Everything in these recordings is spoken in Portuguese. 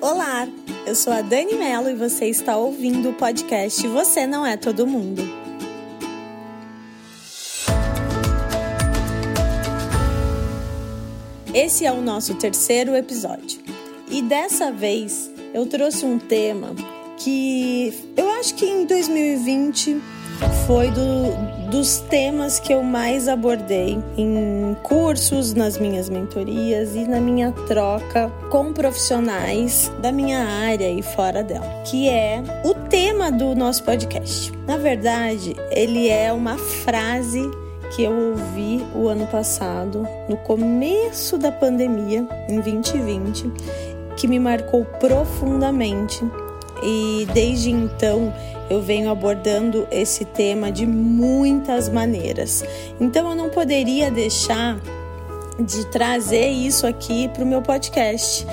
Olá, eu sou a Dani Mello e você está ouvindo o podcast Você Não É Todo Mundo. Esse é o nosso terceiro episódio e dessa vez eu trouxe um tema que eu acho que em 2020 foi do, dos temas que eu mais abordei em cursos, nas minhas mentorias e na minha troca com profissionais da minha área e fora dela, que é o tema do nosso podcast. Na verdade, ele é uma frase que eu ouvi o ano passado, no começo da pandemia, em 2020, que me marcou profundamente. E desde então eu venho abordando esse tema de muitas maneiras. Então eu não poderia deixar de trazer isso aqui para o meu podcast.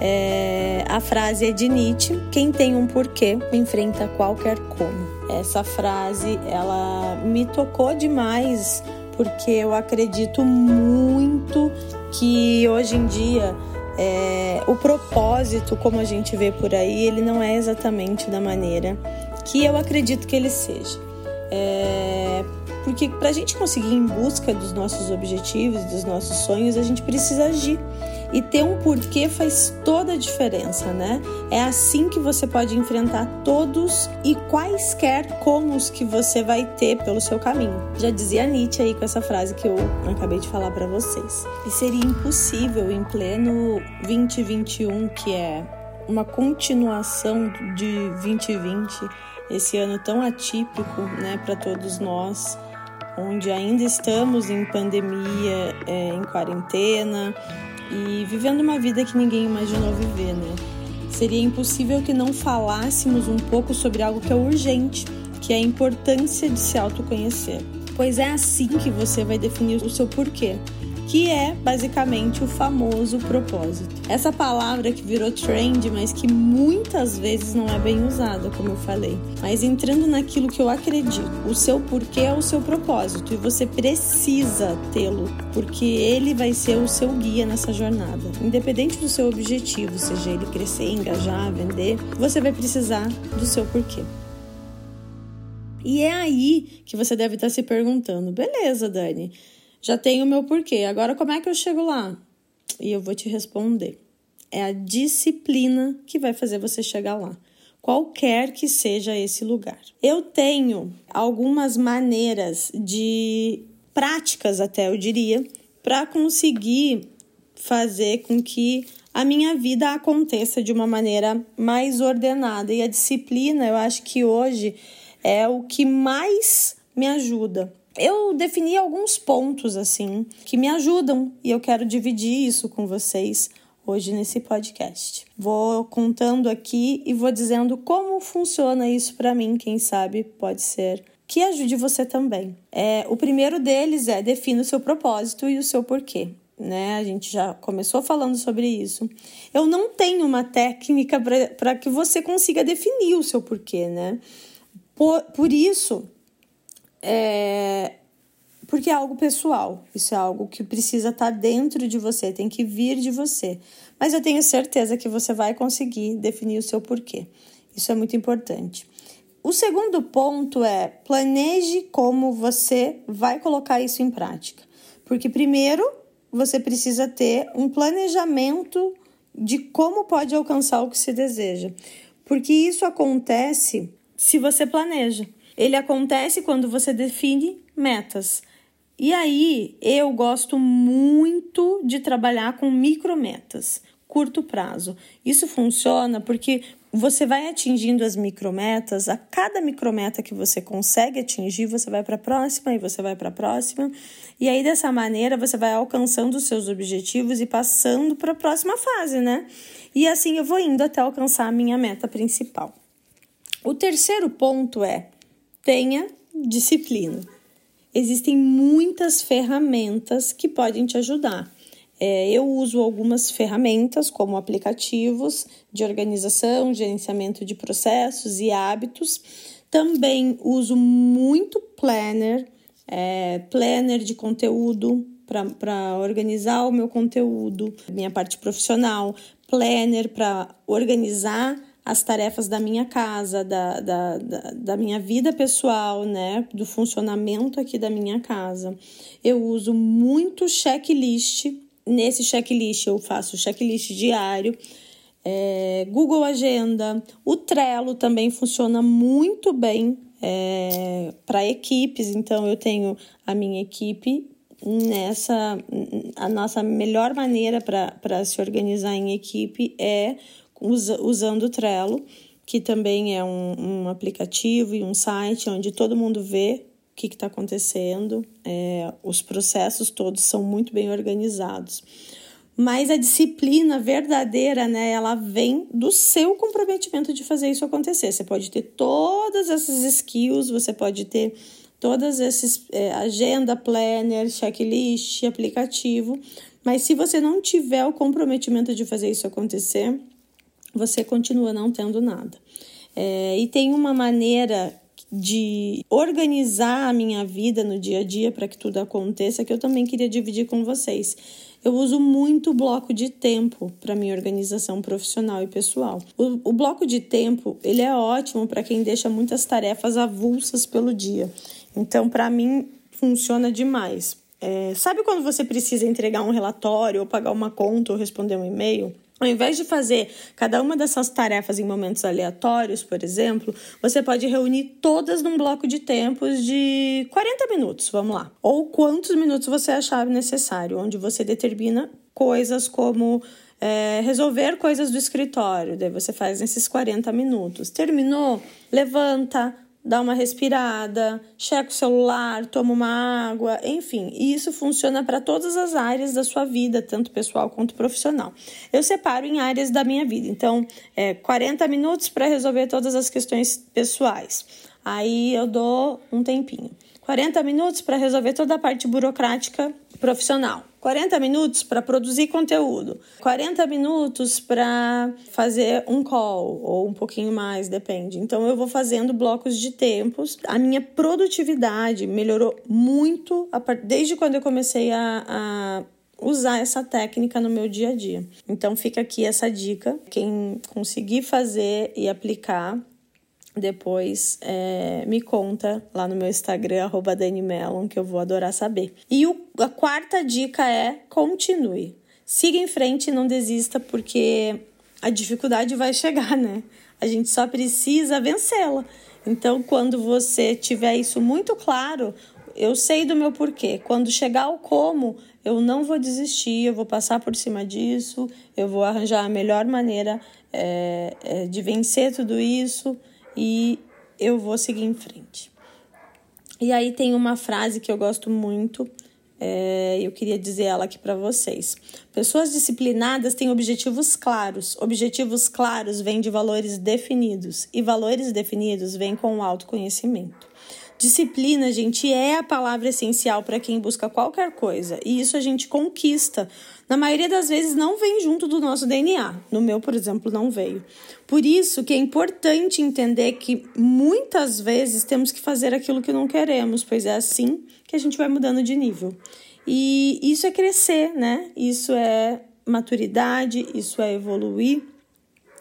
É, a frase é de Nietzsche: quem tem um porquê enfrenta qualquer como. Essa frase ela me tocou demais porque eu acredito muito que hoje em dia é, o propósito, como a gente vê por aí, ele não é exatamente da maneira que eu acredito que ele seja. É, porque para a gente conseguir ir em busca dos nossos objetivos, dos nossos sonhos, a gente precisa agir. E ter um porquê faz toda a diferença, né? É assim que você pode enfrentar todos e quaisquer comos que você vai ter pelo seu caminho. Já dizia Nietzsche aí com essa frase que eu acabei de falar para vocês. E seria impossível em pleno 2021, que é uma continuação de 2020, esse ano tão atípico, né, para todos nós, onde ainda estamos em pandemia, é, em quarentena e vivendo uma vida que ninguém imaginou viver, né? Seria impossível que não falássemos um pouco sobre algo que é urgente, que é a importância de se autoconhecer. Pois é assim que você vai definir o seu porquê que é basicamente o famoso propósito. Essa palavra que virou trend, mas que muitas vezes não é bem usada, como eu falei. Mas entrando naquilo que eu acredito, o seu porquê é o seu propósito e você precisa tê-lo, porque ele vai ser o seu guia nessa jornada. Independente do seu objetivo, seja ele crescer, engajar, vender, você vai precisar do seu porquê. E é aí que você deve estar se perguntando: beleza, Dani, já tenho o meu porquê. Agora, como é que eu chego lá? E eu vou te responder. É a disciplina que vai fazer você chegar lá, qualquer que seja esse lugar. Eu tenho algumas maneiras de práticas, até eu diria, para conseguir fazer com que a minha vida aconteça de uma maneira mais ordenada. E a disciplina, eu acho que hoje é o que mais me ajuda eu defini alguns pontos assim que me ajudam e eu quero dividir isso com vocês hoje nesse podcast. Vou contando aqui e vou dizendo como funciona isso para mim, quem sabe pode ser que ajude você também. É, o primeiro deles é defina o seu propósito e o seu porquê. Né? A gente já começou falando sobre isso. Eu não tenho uma técnica para que você consiga definir o seu porquê, né? Por, por isso, é, porque é algo pessoal, isso é algo que precisa estar tá dentro de você, tem que vir de você. Mas eu tenho certeza que você vai conseguir definir o seu porquê. Isso é muito importante. O segundo ponto é planeje como você vai colocar isso em prática. Porque primeiro você precisa ter um planejamento de como pode alcançar o que se deseja. Porque isso acontece se você planeja. Ele acontece quando você define metas. E aí, eu gosto muito de trabalhar com micrometas, curto prazo. Isso funciona porque você vai atingindo as micrometas, a cada micrometa que você consegue atingir, você vai para a próxima e você vai para a próxima. E aí dessa maneira você vai alcançando os seus objetivos e passando para a próxima fase, né? E assim eu vou indo até alcançar a minha meta principal. O terceiro ponto é tenha disciplina. Existem muitas ferramentas que podem te ajudar. É, eu uso algumas ferramentas, como aplicativos de organização, gerenciamento de processos e hábitos. Também uso muito planner, é, planner de conteúdo para organizar o meu conteúdo, minha parte profissional, planner para organizar as tarefas da minha casa, da, da, da, da, minha vida pessoal, né? Do funcionamento aqui da minha casa. Eu uso muito checklist. Nesse checklist eu faço checklist diário. É, Google Agenda, o Trello também funciona muito bem é, para equipes. Então eu tenho a minha equipe nessa a nossa melhor maneira para se organizar em equipe é usa, usando o Trello, que também é um, um, aplicativo e um site onde todo mundo vê o que está acontecendo, é, os processos todos são muito bem organizados. Mas a disciplina verdadeira, né, ela vem do seu comprometimento de fazer isso acontecer. Você pode ter todas essas skills, você pode ter todas esses é, agenda, planner, checklist, aplicativo, mas se você não tiver o comprometimento de fazer isso acontecer, você continua não tendo nada. É, e tem uma maneira de organizar a minha vida no dia a dia para que tudo aconteça que eu também queria dividir com vocês. Eu uso muito bloco de tempo para minha organização profissional e pessoal. O, o bloco de tempo ele é ótimo para quem deixa muitas tarefas avulsas pelo dia. Então, para mim, funciona demais. É, sabe quando você precisa entregar um relatório, ou pagar uma conta, ou responder um e-mail? Ao invés de fazer cada uma dessas tarefas em momentos aleatórios, por exemplo, você pode reunir todas num bloco de tempos de 40 minutos, vamos lá. Ou quantos minutos você achar necessário, onde você determina coisas como é, resolver coisas do escritório. Daí você faz nesses 40 minutos. Terminou? Levanta, dá uma respirada, checa o celular, toma uma água, enfim, e isso funciona para todas as áreas da sua vida, tanto pessoal quanto profissional. Eu separo em áreas da minha vida, então, é 40 minutos para resolver todas as questões pessoais. Aí eu dou um tempinho. 40 minutos para resolver toda a parte burocrática profissional. 40 minutos para produzir conteúdo, 40 minutos para fazer um call ou um pouquinho mais, depende. Então eu vou fazendo blocos de tempos. A minha produtividade melhorou muito desde quando eu comecei a, a usar essa técnica no meu dia a dia. Então fica aqui essa dica. Quem conseguir fazer e aplicar, depois é, me conta lá no meu Instagram, arroba Melon, que eu vou adorar saber. E o, a quarta dica é continue. Siga em frente e não desista, porque a dificuldade vai chegar, né? A gente só precisa vencê-la. Então, quando você tiver isso muito claro, eu sei do meu porquê. Quando chegar o como, eu não vou desistir, eu vou passar por cima disso, eu vou arranjar a melhor maneira é, é, de vencer tudo isso e eu vou seguir em frente. E aí tem uma frase que eu gosto muito, é, eu queria dizer ela aqui para vocês. Pessoas disciplinadas têm objetivos claros. Objetivos claros vêm de valores definidos e valores definidos vêm com o autoconhecimento. Disciplina, gente, é a palavra essencial para quem busca qualquer coisa, e isso a gente conquista. Na maioria das vezes não vem junto do nosso DNA. No meu, por exemplo, não veio. Por isso que é importante entender que muitas vezes temos que fazer aquilo que não queremos, pois é assim que a gente vai mudando de nível. E isso é crescer, né? Isso é maturidade, isso é evoluir.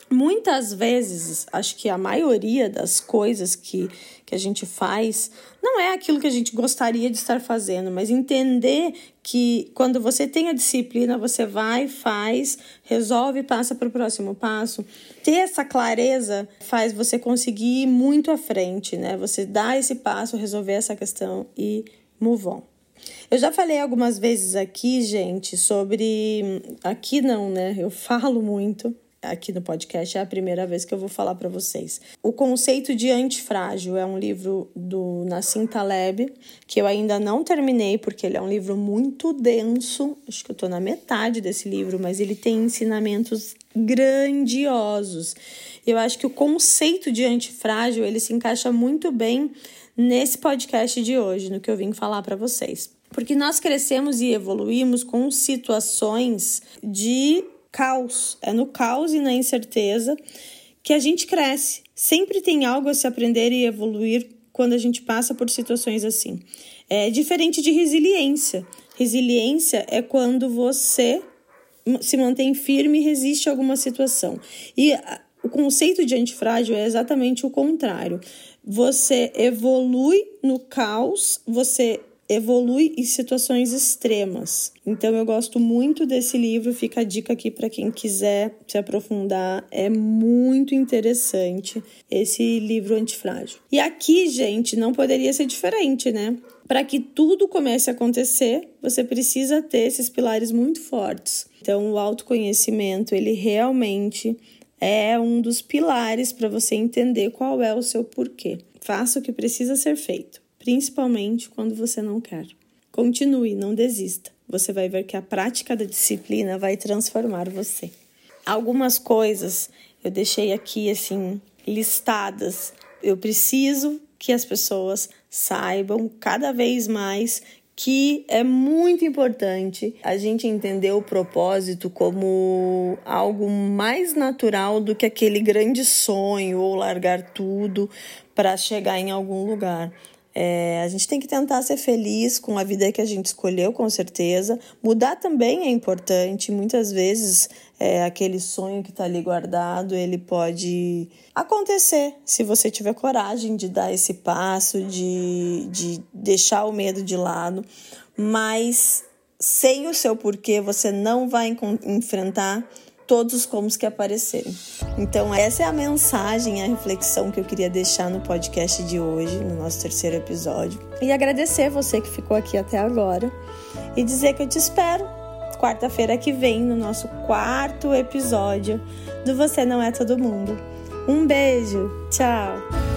Muitas vezes, acho que a maioria das coisas que, que a gente faz não é aquilo que a gente gostaria de estar fazendo, mas entender que quando você tem a disciplina, você vai, faz, resolve e passa para o próximo passo. Ter essa clareza faz você conseguir ir muito à frente, né? Você dá esse passo, resolver essa questão e move on. Eu já falei algumas vezes aqui, gente, sobre. Aqui não, né? Eu falo muito aqui no podcast, é a primeira vez que eu vou falar para vocês. O Conceito de Antifrágil é um livro do Nassim Taleb, que eu ainda não terminei, porque ele é um livro muito denso. Acho que eu estou na metade desse livro, mas ele tem ensinamentos grandiosos. Eu acho que o conceito de antifrágil ele se encaixa muito bem nesse podcast de hoje, no que eu vim falar para vocês. Porque nós crescemos e evoluímos com situações de caos, é no caos e na incerteza que a gente cresce. Sempre tem algo a se aprender e evoluir quando a gente passa por situações assim. É diferente de resiliência. Resiliência é quando você se mantém firme e resiste a alguma situação. E o conceito de antifrágil é exatamente o contrário. Você evolui no caos, você evolui em situações extremas. Então eu gosto muito desse livro, fica a dica aqui para quem quiser se aprofundar, é muito interessante esse livro antifrágil. E aqui, gente, não poderia ser diferente, né? Para que tudo comece a acontecer, você precisa ter esses pilares muito fortes. Então o autoconhecimento, ele realmente é um dos pilares para você entender qual é o seu porquê. Faça o que precisa ser feito principalmente quando você não quer. Continue, não desista. Você vai ver que a prática da disciplina vai transformar você. Algumas coisas eu deixei aqui assim listadas. Eu preciso que as pessoas saibam cada vez mais que é muito importante a gente entender o propósito como algo mais natural do que aquele grande sonho ou largar tudo para chegar em algum lugar. É, a gente tem que tentar ser feliz com a vida que a gente escolheu, com certeza. Mudar também é importante. Muitas vezes é, aquele sonho que está ali guardado, ele pode acontecer se você tiver coragem de dar esse passo, de, de deixar o medo de lado. Mas sem o seu porquê, você não vai enfrentar todos os que aparecerem. Então, essa é a mensagem, a reflexão que eu queria deixar no podcast de hoje, no nosso terceiro episódio. E agradecer você que ficou aqui até agora e dizer que eu te espero quarta-feira que vem no nosso quarto episódio do Você Não É Todo Mundo. Um beijo, tchau!